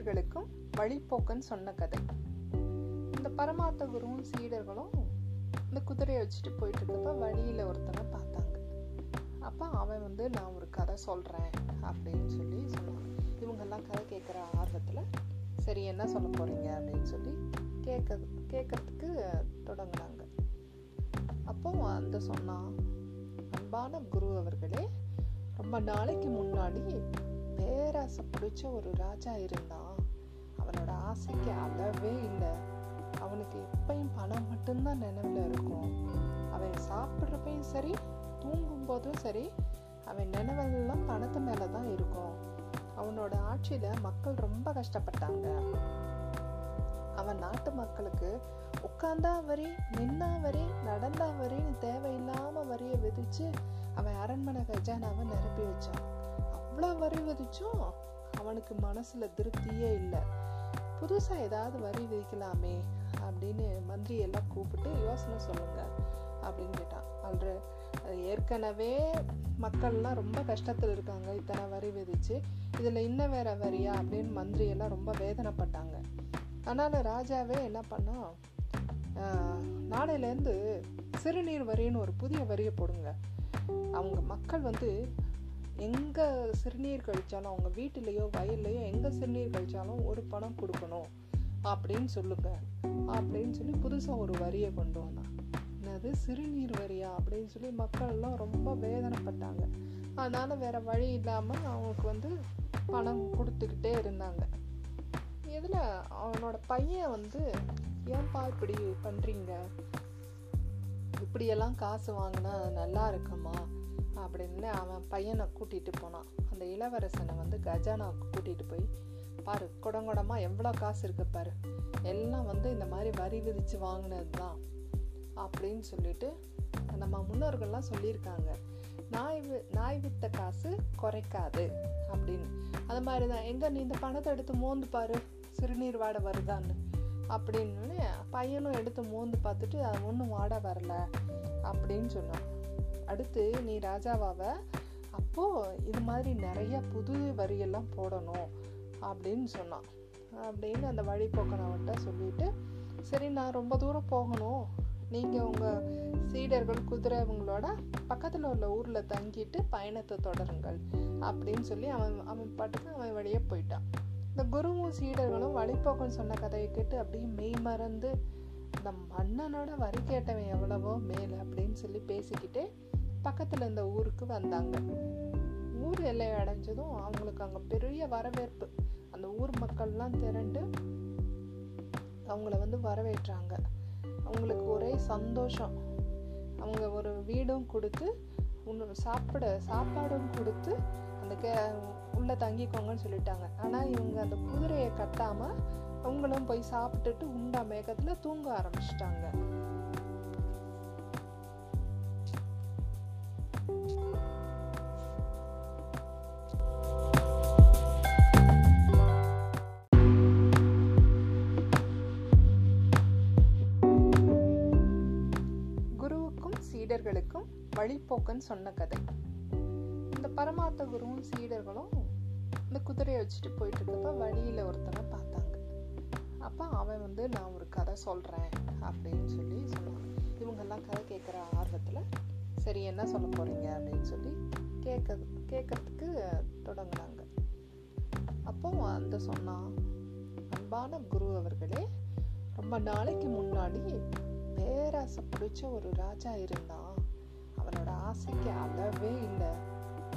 சீடர்களுக்கும் வழிப்போக்கன் சொன்ன கதை. இந்த பரமாத்த குருவும் சீடர்களும் இந்த குதிரையை வச்சுட்டு போயிட்டு இருக்கப்ப வழியில ஒருத்தனை பார்த்தாங்க. அப்ப அவன் வந்து நான் ஒரு கதை சொல்றேன் அப்படின்னு சொல்லி சொன்னான். இவங்கெல்லாம் கதை கேட்குற ஆர்வத்தில் சரி என்ன சொல்ல போறீங்க? அப்படின்னு சொல்லி கேட்க கேட்கறதுக்கு தொடங்கினாங்க. அப்போ அந்த சொன்னான் அன்பான குரு அவர்களே ரொம்ப நாளைக்கு முன்னாடி பேராசை பிடிச்ச ஒரு ராஜா இருந்தான். அவனோட ஆசைக்கு அளவே இல்லை. அவனுக்கு எப்பயும் பணம் மட்டும்தான் நினைவுல இருக்கும். அவன் சாப்பிட்றப்பையும் சரி தூங்கும் போதும் சரி அவன் நினைவெல்லாம் பணத்து மேலே தான் இருக்கும். அவனோட ஆட்சியில் மக்கள் ரொம்ப கஷ்டப்பட்டாங்க. அவன் நாட்டு மக்களுக்கு உட்கார்ந்தா வரி நின்னா வரி நடந்தா வரின்னு தேவையில்லாம வரியை விதிச்சு அவன் அரண்மனை கஜானாவை நிரப்பி வச்சான். அவ்வளோ வரி விதிச்சும் அவனுக்கு மனசுல திருப்தியே இல்லை. புதுசாக ஏதாவது வரி விதிக்கலாமே அப்படின்னு மந்திரி எல்லாம் கூப்பிட்டு யோசனை சொல்லுங்கள் அப்படின்னு கேட்டான். அல்ற ஏற்கனவே மக்கள்லாம் ரொம்ப கஷ்டத்தில் இருக்காங்க இத்தனை வரி விதித்து இதில் இன்னும் வேற வரியா அப்படின்னு மந்திரியெல்லாம் ரொம்ப வேதனைப்பட்டாங்க. அதனால் ராஜாவே என்ன பண்ணா நாளையிலேருந்து சிறுநீர் வரின்னு ஒரு புதிய வரியை போடுங்க. அவங்க மக்கள் வந்து எங்கே சிறுநீர் கழித்தாலும் அவங்க வீட்டிலையோ வயல்லையோ எங்கே சிறுநீர் கழித்தாலும் ஒரு பணம் கொடுக்கணும். அப்படின்னு சொல்லுங்க. அப்படின்னு சொல்லி புதுசாக ஒரு வரியை கொண்டு வந்தான். என்னது? சிறுநீர் வரியா? அப்படின்னு சொல்லி மக்கள்லாம் ரொம்ப வேதனைப்பட்டாங்க. அதனால் வேறு வழி இல்லாமல் அவங்களுக்கு வந்து பணம் கொடுத்துக்கிட்டே இருந்தாங்க. இதில் அவனோட பையன் வந்து ஏன்பா இப்படி பண்ணுறீங்க இப்படியெல்லாம் காசு வாங்கினா நல்லா இருக்குமா? அப்படின்னு அவன் பையனை கூட்டிகிட்டு போனான். அந்த இளவரசனை வந்து கஜானாவுக்கு கூட்டிகிட்டு போய் பாரு குடங்குடமாக எவ்வளோ காசு இருக்கு பாரு. எல்லாம் வந்து இந்த மாதிரி வரி விதித்து வாங்கினது தான் அப்படின்னு சொல்லிட்டு நம்ம முன்னோர்கள்லாம் சொல்லியிருக்காங்க. நாய் நாய் வித்த காசு குறைக்காது. அப்படின்னு. அது மாதிரி தான் எங்கே நீ இந்த பணத்தை எடுத்து மோந்து பாரு. சிறுநீர் வாடை வருதான்னு. அப்படின்னு பையனும் எடுத்து மோந்து பார்த்துட்டு அது ஒன்றும் வாட வரல. அப்படின்னு சொன்னான். அடுத்து நீ ராஜாவாவ அப்போது இது மாதிரி நிறைய புது வரியெல்லாம் போடணும் அப்படின்னு சொன்னான். அப்படின்னு அந்த வழிபோக்கனவன்ட்ட சொல்லிட்டு சரி நான் ரொம்ப தூரம் போகணும். நீங்கள் உங்கள் சீடர்கள் குதிரை இவங்களோட பக்கத்தில் உள்ள ஊரில் தங்கிட்டு பயணத்தை தொடருங்கள் அப்படின்னு சொல்லி அவன் அவன் பாட்டுக்கு அவன் வழியே போயிட்டான். இந்த குருவும் சீடர்களும் வழிபோக்கன் சொன்ன கதையை கேட்டு அப்படியே மெய் மறந்து இந்த மன்னனோட வரி கேட்டவன் எவ்வளவோ மேல் அப்படின்னு சொல்லி பேசிக்கிட்டே பக்கத்தில் இந்த ஊருக்கு வந்தாங்க. ஊர் எல்லையை அடைஞ்சதும் அவங்களுக்கு அங்கே பெரிய வரவேற்பு. அந்த ஊர் மக்கள்லாம் திரண்டு அவங்கள வந்து வரவேற்றாங்க. அவங்களுக்கு ஒரே சந்தோஷம். அவங்க ஒரு வீடும் கொடுத்து சாப்பிட சாப்பாடும் கொடுத்து அந்த கே உள்ளே தங்கிக்கோங்கன்னு சொல்லிட்டாங்க. ஆனால் இவங்க அந்த குதிரையை கட்டாமல் அவங்களும் போய் சாப்பிட்டுட்டு உண்டா மேகத்தில் தூங்க ஆரம்பிச்சிட்டாங்க. வழிப்போக்கன் சொன்ன கதை. இந்த பரமாத்த குருவும் சீடர்களும் இந்த குதிரையை வச்சுட்டு போயிட்டு இருக்கப்ப வழியில ஒருத்தனை பார்த்தாங்க. அப்ப அவன் வந்து நான் ஒரு கதை சொல்றேன் அப்படின்னு சொல்லி சொன்னான் இவங்கெல்லாம் கதை கேட்குற ஆர்வத்தில் சரி என்ன சொல்ல போறீங்க? அப்படின்னு சொல்லி கேட்க கேட்கறதுக்கு தொடங்கினாங்க. அப்போ அந்த சொன்னான் அன்பான குரு அவர்களே ரொம்ப நாளைக்கு முன்னாடி பேராசை பிடிச்ச ஒரு ராஜா இருந்தான். அவனோட ஆசைக்கு அளவே இல்லை.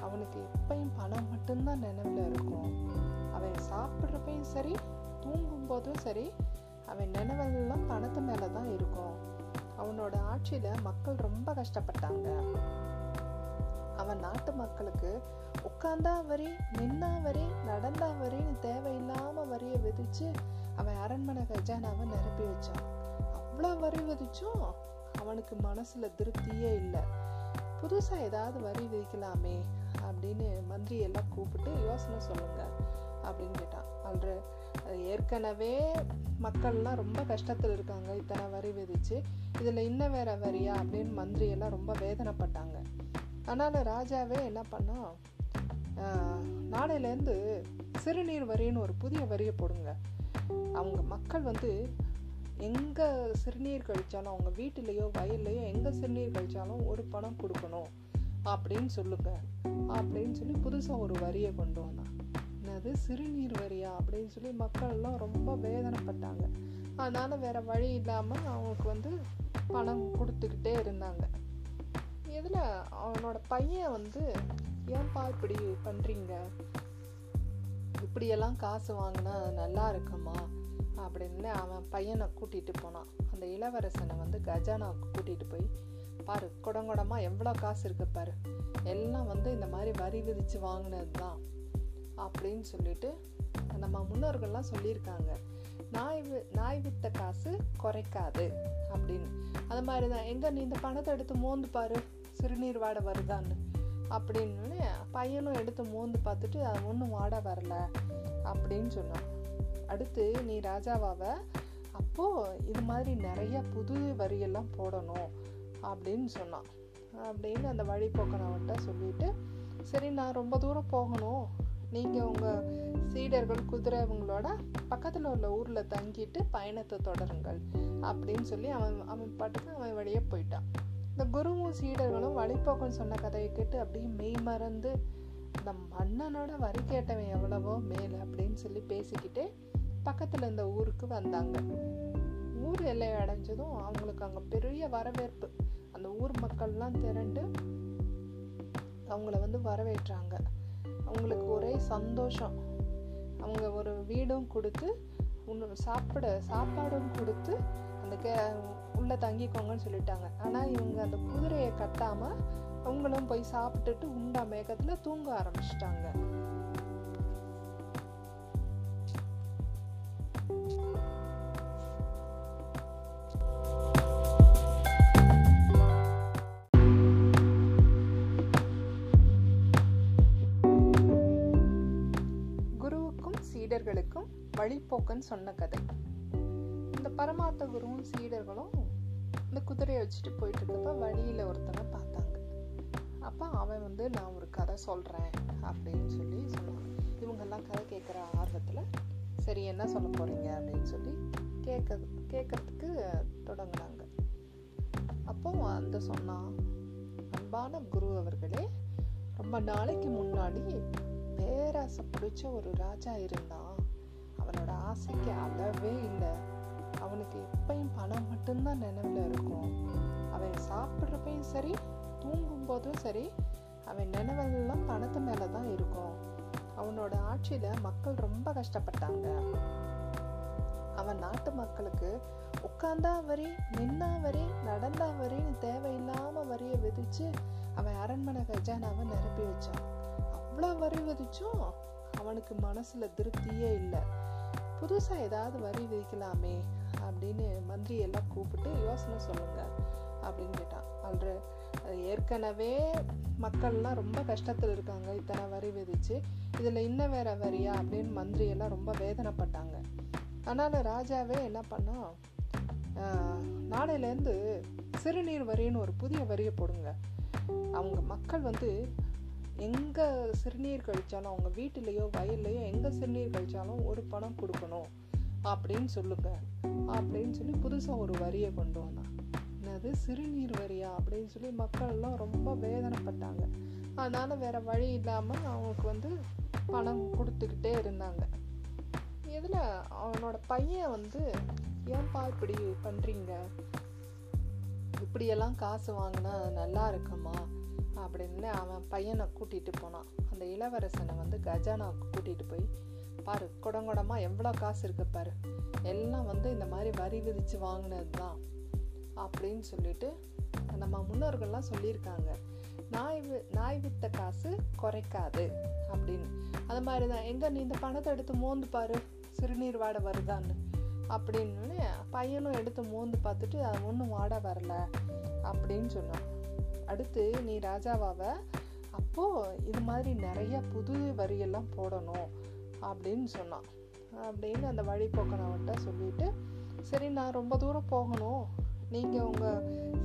அவனுக்கு எப்பயும் பணம் மட்டும்தான் நினைவுல இருக்கும். அவன் சாப்பிட்றப்பையும் சரி தூங்கும் போதும் சரி அவன் நினைவெல்லாம் பணத்து மேலே தான் இருக்கும். அவனோட ஆட்சியில மக்கள் ரொம்ப கஷ்டப்பட்டாங்க. அவன் நாட்டு மக்களுக்கு உட்கார்ந்தா வரி நின்னா வரி நடந்தா வரின்னு தேவையில்லாம வரியை விதிச்சு அவன் அரண்மனை கஜானாவை நிரப்பி வச்சான். அவ்வளோ வரி விதிச்சும் அவனுக்கு மனசுல திருப்தியே இல்லை. புதுசாக ஏதாவது வரி விதிக்கலாமே அப்படின்னு மந்திரி எல்லாம் கூப்பிட்டு யோசனை சொல்லுங்க அப்படின்னு கேட்டான். அன்று ஏற்கனவே மக்கள்லாம் ரொம்ப கஷ்டத்தில் இருக்காங்க இத்தனை வரி விதிச்சு இதில் இன்னும் வேற வரியா அப்படின்னு மந்திரி எல்லாம் ரொம்ப வேதனைப்பட்டாங்க. அதனால் ராஜாவே என்ன பண்ணா நாளையிலேருந்து சிறுநீர் வரின்னு ஒரு புதிய வரியை போடுங்க. அவங்க மக்கள் வந்து எங்கே சிறுநீர் கழித்தாலும் அவங்க வீட்டிலையோ வயல்லையோ எங்கே சிறுநீர் கழித்தாலும் ஒரு பணம் கொடுக்கணும். அப்படின்னு சொல்லுங்க. அப்படின்னு சொல்லி புதுசாக ஒரு வரியை கொண்டு வந்தான். என்னது சிறுநீர் வரியா? அப்படின்னு சொல்லி மக்கள் எல்லாம் ரொம்ப வேதனைப்பட்டாங்க. அதனால் வேறு வழி இல்லாமல் அவங்களுக்கு வந்து பணம் கொடுத்துக்கிட்டே இருந்தாங்க. இதில் அவனோட பையன் வந்து ஏன்பா இப்படி பண்ணுறீங்க இப்படியெல்லாம் காசு வாங்கினா நல்லா இருக்குமா அப்படின்னு அவன் பையனை கூட்டிகிட்டு போனான். அந்த இளவரசனை வந்து கஜானாவுக்கு கூட்டிகிட்டு போய் பாரு குடங்குடமாக எவ்வளோ காசு இருக்கு பாரு. எல்லாம் வந்து இந்த மாதிரி வரி விதித்து வாங்கினது தான் அப்படின்னு சொல்லிட்டு நம்ம முன்னோர்கள்லாம் சொல்லியிருக்காங்க. நாய் நாய் வித்த காசு குறைக்காது. அப்படின்னு. அது மாதிரி தான் எங்கே நீ இந்த பணத்தை எடுத்து மோந்து பாரு. சிறுநீர் வாடை வருதான்னு. அப்படின்னு பையனும் எடுத்து மோந்து பார்த்துட்டு அது ஒன்றும் வாட வரல. அப்படின்னு சொன்னான். அடுத்து நீ ராஜாவாவ அப்போது இது மாதிரி நிறைய புது வரியெல்லாம் போடணும் அப்படின்னு சொன்னான். அப்படின்னு அந்த வழிபோக்கனவன்ட்ட சொல்லிட்டு சரி நான் ரொம்ப தூரம் போகணும். நீங்கள் உங்கள் சீடர்கள் குதிரை இவங்களோட பக்கத்தில் உள்ள ஊரில் தங்கிட்டு பயணத்தை தொடருங்கள் அப்படின்னு சொல்லி அவன் அவன் பாட்டுக்கு அவன் வழியே போயிட்டான். இந்த குருவும் சீடர்களும் வழிபோக்கன் சொன்ன கதையை கேட்டு அப்படியே மெய் மறந்து இந்த மன்னனோட வரி கேட்டவன் எவ்வளவோ மேலே அப்படின்னு சொல்லி பேசிக்கிட்டே பக்கத்தில் இந்த ஊருக்கு வந்தாங்க. ஊர் எல்லையை அடைஞ்சதும் அவங்களுக்கு அங்கே பெரிய வரவேற்பு. அந்த ஊர் மக்கள்லாம் திரண்டு அவங்கள வந்து வரவேற்றாங்க. அவங்களுக்கு ஒரே சந்தோஷம். அவங்க ஒரு வீடும் கொடுத்து ஒன்று சாப்பிட சாப்பாடும் கொடுத்து அந்த கே உள்ளே தங்கிக்கோங்கன்னு சொல்லிட்டாங்க. ஆனால் இவங்க அந்த குதிரையை கட்டாமல் அவங்களும் போய் சாப்பிட்டுட்டு உண்டா மேகத்தில் தூங்க ஆரம்பிச்சிட்டாங்க. வழிப்போக்கன் சொன்ன கதை. இந்த பரமாத்த குருவும் சீடர்களும் இந்த குதிரையை வச்சுட்டு போயிட்டு இருக்கப்ப வழியில ஒருத்தனை பார்த்தாங்க. அப்ப அவன் வந்து நான் ஒரு கதை சொல்றேன் அப்படின்னு சொல்லி சொன்னான். இவங்கெல்லாம் கதை கேட்குற ஆர்வத்தில் சரி என்ன சொல்ல போறீங்க? அப்படின்னு சொல்லி கேட்க கேட்கறதுக்கு தொடங்கினாங்க. அப்போ அந்த சொன்னான் அன்பான குரு அவர்களே ரொம்ப நாளைக்கு முன்னாடி பேராசை பிடிச்ச ஒரு ராஜா இருந்தான். அவனோட ஆசைக்கு அளவே இல்லை. அவனுக்கு எப்பயும் பணம் மட்டும்தான் நினைவில் இருக்கும். அவன் சாப்பிட்றப்பையும் சரி தூங்கும் போதும் சரி அவன் நினைவெல்லாம் பணத்து மேலே தான் இருக்கும். அவனோட ஆட்சியில் மக்கள் ரொம்ப கஷ்டப்பட்டாங்க. அவன் நாட்டு மக்களுக்கு உட்காந்தா வரி நின்னா வரி நடந்தா வரின்னு தேவையில்லாம வரியை விதிச்சு அவன் அரண்மனை கஜானாவை நிரப்பி வச்சான். அவ்வளோ வரி விதிச்சும் அவனுக்கு மனசுல திருப்தியே இல்லை. புதுசாக ஏதாவது வரி விதிக்கலாமே அப்படின்னு மந்திரி எல்லாம் கூப்பிட்டு யோசனை சொல்லுங்கள் அப்படின்னு கேட்டான். அன்று ஏற்கனவே மக்கள்லாம் ரொம்ப கஷ்டத்தில் இருக்காங்க இத்தனை வரி விதித்து இதில் இன்னும் வேற வரியா அப்படின்னு மந்திரியெல்லாம் ரொம்ப வேதனைப்பட்டாங்க. அதனால் ராஜாவே என்ன பண்ணா நாளையிலேருந்து சிறுநீர் வரின்னு ஒரு புதிய வரியை போடுங்க. அவங்க மக்கள் வந்து எங்கே சிறுநீர் கழித்தாலும் அவங்க வீட்டிலையோ வயல்லையோ எங்கே சிறுநீர் கழித்தாலும் ஒரு பணம் கொடுக்கணும். அப்படின்னு சொல்லுங்க. அப்படின்னு சொல்லி புதுசாக ஒரு வரியை கொண்டு வந்தான். என்னது? சிறுநீர் வரியா? அப்படின்னு சொல்லி மக்கள் எல்லாம் ரொம்ப வேதனைப்பட்டாங்க. அதனால் வேறு வழி இல்லாமல் அவங்களுக்கு வந்து பணம் கொடுத்துக்கிட்டே இருந்தாங்க. இதில் அவனோட பையன் வந்து ஏன்பா இப்படி பண்ணுறீங்க இப்படியெல்லாம் காசு வாங்கினா நல்லா இருக்குமா அப்படின்னு அவன் பையனை கூட்டிகிட்டு போனான். அந்த இளவரசனை வந்து கஜானாவுக்கு கூட்டிகிட்டு போய் பாரு குடங்குடமாக எவ்வளோ காசு இருக்கு பாரு. எல்லாம் வந்து இந்த மாதிரி வரி விதித்து வாங்கினது தான் அப்படின்னு சொல்லிட்டு நம்ம முன்னோர்கள்லாம் சொல்லியிருக்காங்க. நாய் நாய் வித்த காசு குறைக்காது. அப்படின்னு. அது மாதிரி தான் எங்கே நீ இந்த பணத்தை எடுத்து மோந்து பாரு. சிறுநீர் வாடை வருதான்னு. அப்படின்னு பையனும் எடுத்து மோந்து பார்த்துட்டு அது ஒன்றும் வாட வரல. அப்படின்னு சொன்னான். அடுத்து நீ ராஜாவாவ அப்போது இது மாதிரி நிறைய புது வரியெல்லாம் போடணும் அப்படின்னு சொன்னான். அப்படின்னு அந்த வழிபோக்கனவன்ட்ட சொல்லிட்டு சரி நான் ரொம்ப தூரம் போகணும். நீங்கள் உங்கள்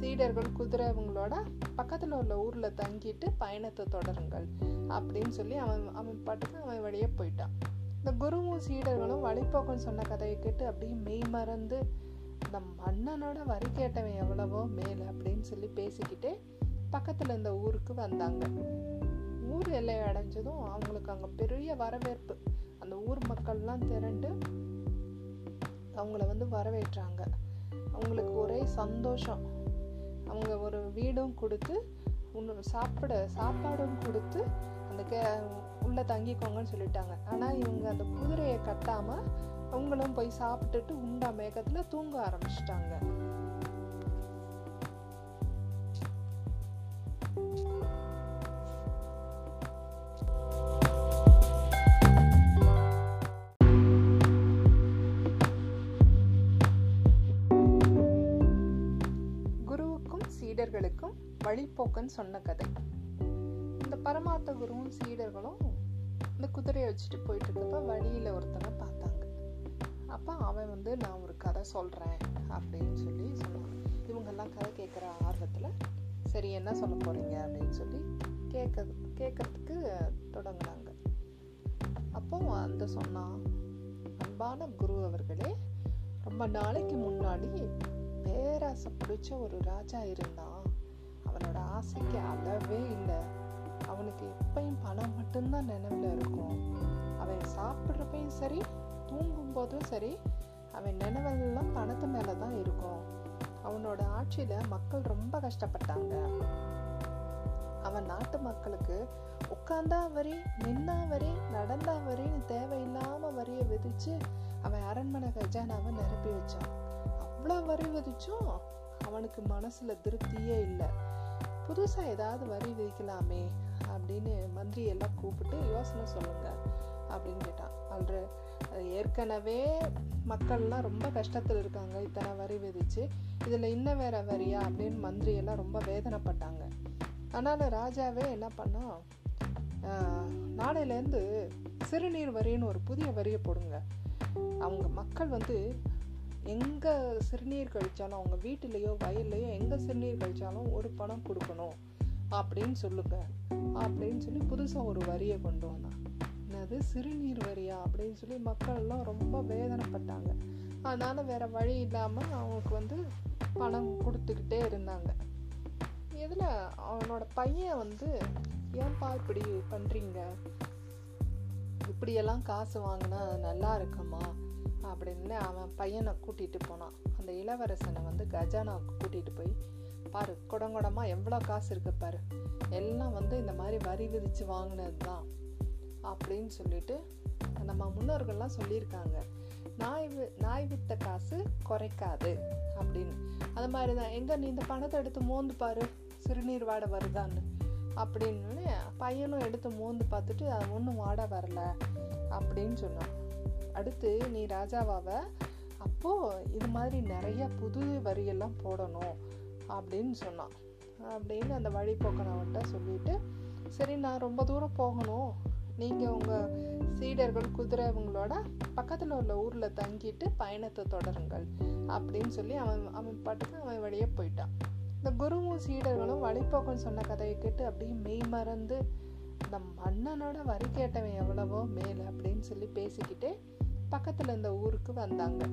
சீடர்கள் குதிரை இவங்களோட பக்கத்தில் உள்ள ஊரில் தங்கிட்டு பயணத்தை தொடருங்கள் அப்படின்னு சொல்லி அவன் அவன் பாட்டுக்கு அவன் வழியே போயிட்டான். இந்த குருவும் சீடர்களும் வழிபோக்கன் சொன்ன கதையை கேட்டு அப்படியே மெய் மறந்து இந்த மன்னனோட வரி கேட்டவன் எவ்வளவோ மேல் அப்படின்னு சொல்லி பேசிக்கிட்டே பக்கத்தில் இந்த ஊருக்கு வந்தாங்க. ஊர் எல்லை அடைஞ்சதும் அவங்களுக்கு அங்கே பெரிய வரவேற்பு. அந்த ஊர் மக்கள்லாம் திரண்டு அவங்கள வந்து வரவேற்றாங்க. அவங்களுக்கு ஒரே சந்தோஷம். அவங்க ஒரு வீடும் கொடுத்து உன்னு சாப்பிட சாப்பாடும் கொடுத்து அந்த கே உள்ளே தங்கிக்கோங்கன்னு சொல்லிட்டாங்க. ஆனால் இவங்க அந்த குதிரையை கட்டாமல் அவங்களும் போய் சாப்பிட்டுட்டு உண்டா மேகத்தில் தூங்க ஆரம்பிச்சிட்டாங்க. வழிப்போக்கன் சொன்ன கதை. இந்த பரமாத்த குருவும் சீடர்களும் இந்த குதிரையை வச்சுட்டு போயிட்டு இருக்கப்ப வழியில ஒருத்தனை பார்த்தாங்க. அப்ப அவன் வந்து நான் ஒரு கதை சொல்றேன் அப்படின்னு சொல்லி சொன்னான் இவங்கெல்லாம் கதை கேட்குற ஆர்வத்துல சரி என்ன சொல்ல போறீங்க? அப்படின்னு சொல்லி கேட்க கேட்கறதுக்கு தொடங்குனாங்க. அப்போ அந்த சொன்னான் அன்பான குரு அவர்களே ரொம்ப நாளைக்கு முன்னாடி பேராசை பிடிச்ச ஒரு ராஜா இருந்தான். அவனோட ஆசைக்கு அளவே இல்லை. அவனுக்கு எப்பயும் பணம் மட்டும்தான் நினைவில் இருக்கும். அவன் சாப்பிட்றப்பையும் சரி தூங்கும் போதும் சரி அவன் நினைவெல்லாம் பணத்து மேலே தான் இருக்கும். அவனோட ஆட்சியில் மக்கள் ரொம்ப கஷ்டப்பட்டாங்க. அவன் நாட்டு மக்களுக்கு உட்காந்தா வரி நின்னா வரி நடந்தா வரின்னு தேவையில்லாம வரியை விதிச்சு அவன் அரண்மனை கஜானாவை நிரப்பி வச்சான். அவ்வளோ வரி விதிச்சும் அவனுக்கு மனசுல திருப்தியே இல்லை. புதுசாக ஏதாவது வரி விதிக்கலாமே அப்படின்னு மந்திரி எல்லாம் கூப்பிட்டு யோசனை சொல்லுங்கள் அப்படின்னு கேட்டான். அல்ற ஏற்கனவே மக்கள்லாம் ரொம்ப கஷ்டத்தில் இருக்காங்க. இத்தனை வரி விதித்து இதில் இன்னும் வேற வரியா அப்படின்னு மந்திரியெல்லாம் ரொம்ப வேதனைப்பட்டாங்க. அதனால் ராஜாவே என்ன பண்ணோம் நாளையிலேருந்து சிறுநீர் வரின்னு ஒரு புதிய வரியை போடுங்க. அவங்க மக்கள் வந்து எங்கே சிறுநீர் கழித்தாலும் அவங்க வீட்டிலையோ வயல்லையோ எங்கே சிறுநீர் கழித்தாலும் ஒரு பணம் கொடுக்கணும். அப்படின்னு சொல்லுங்க. அப்படின்னு சொல்லி புதுசாக ஒரு வரியை கொண்டு வந்தான். என்னது? சிறுநீர் வரியா? அப்படின்னு சொல்லி மக்கள் எல்லாம் ரொம்ப வேதனைப்பட்டாங்க. அதனால் வேற வழி இல்லாமல் அவங்களுக்கு வந்து பணம் கொடுத்துக்கிட்டே இருந்தாங்க. இதில் அவனோட பையன் வந்து ஏன்பா இப்படி பண்ணுறீங்க இப்படியெல்லாம் காசு வாங்கினா நல்லா இருக்குமா அப்படின்னு அவன் பையனை கூட்டிகிட்டு போனான். அந்த இளவரசனை வந்து கஜானாவுக்கு கூட்டிகிட்டு போய் பாரு குடங்குடமாக எவ்வளோ காசு இருக்கு பாரு. எல்லாம் வந்து இந்த மாதிரி வரி விதித்து வாங்கினது தான் அப்படின்னு சொல்லிட்டு நம்ம முன்னோர்கள்லாம் சொல்லியிருக்காங்க. நாய் நாய் வித்த காசு குறைக்காது. அப்படின்னு. அது மாதிரி தான் எங்கே நீ இந்த பணத்தை எடுத்து மோந்து பாரு. சிறுநீர் வாடை வருதான்னு. அப்படின்னு பையனும் எடுத்து மோந்து பார்த்துட்டு அது ஒன்றும் வாட வரல. அப்படின்னு சொன்னான். அடுத்து நீ ராஜாவாவ அப்போது இது மாதிரி நிறைய புது வரியெல்லாம் போடணும் அப்படின்னு சொன்னான். அப்படின்னு அந்த வழிபோக்கனவன்ட்ட சொல்லிட்டு சரி நான் ரொம்ப தூரம் போகணும். நீங்கள் உங்கள் சீடர்கள் குதிரை இவங்களோட பக்கத்தில் உள்ள ஊரில் தங்கிட்டு பயணத்தை தொடருங்கள் அப்படின்னு சொல்லி அவன் அவன் பாட்டுக்கு அவன் வழியே போயிட்டான். இந்த குருவும் சீடர்களும் வழிபோக்கன் சொன்ன கதையை கேட்டு அப்படியே மெய் மறந்து இந்த மன்னனோட வரி கேட்டவன் எவ்வளவோ மேல் அப்படின்னு சொல்லி பேசிக்கிட்டே பக்கத்தில் இந்த ஊருக்கு வந்தாங்க.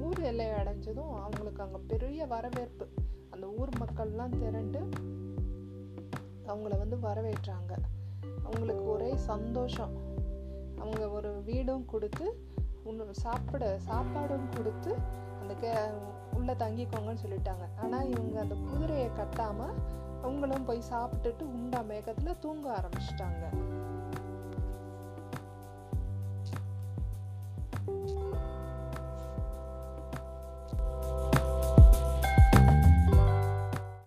ஊர் எல்லை அடைஞ்சதும் அவங்களுக்கு அங்கே பெரிய வரவேற்பு. அந்த ஊர் மக்கள்லாம் திரண்டு அவங்கள வந்து வரவேற்றாங்க. அவங்களுக்கு ஒரே சந்தோஷம். அவங்க ஒரு வீடும் கொடுத்து உன்னு சாப்பிட சாப்பாடும் கொடுத்து அந்த கே உள்ளே தங்கிக்கோங்கன்னு சொல்லிட்டாங்க. ஆனால் இவங்க அந்த குதிரையை கட்டாமல் அவங்களும் போய் சாப்பிட்டுட்டு உண்டா மேகத்தில் தூங்க ஆரம்பிச்சிட்டாங்க.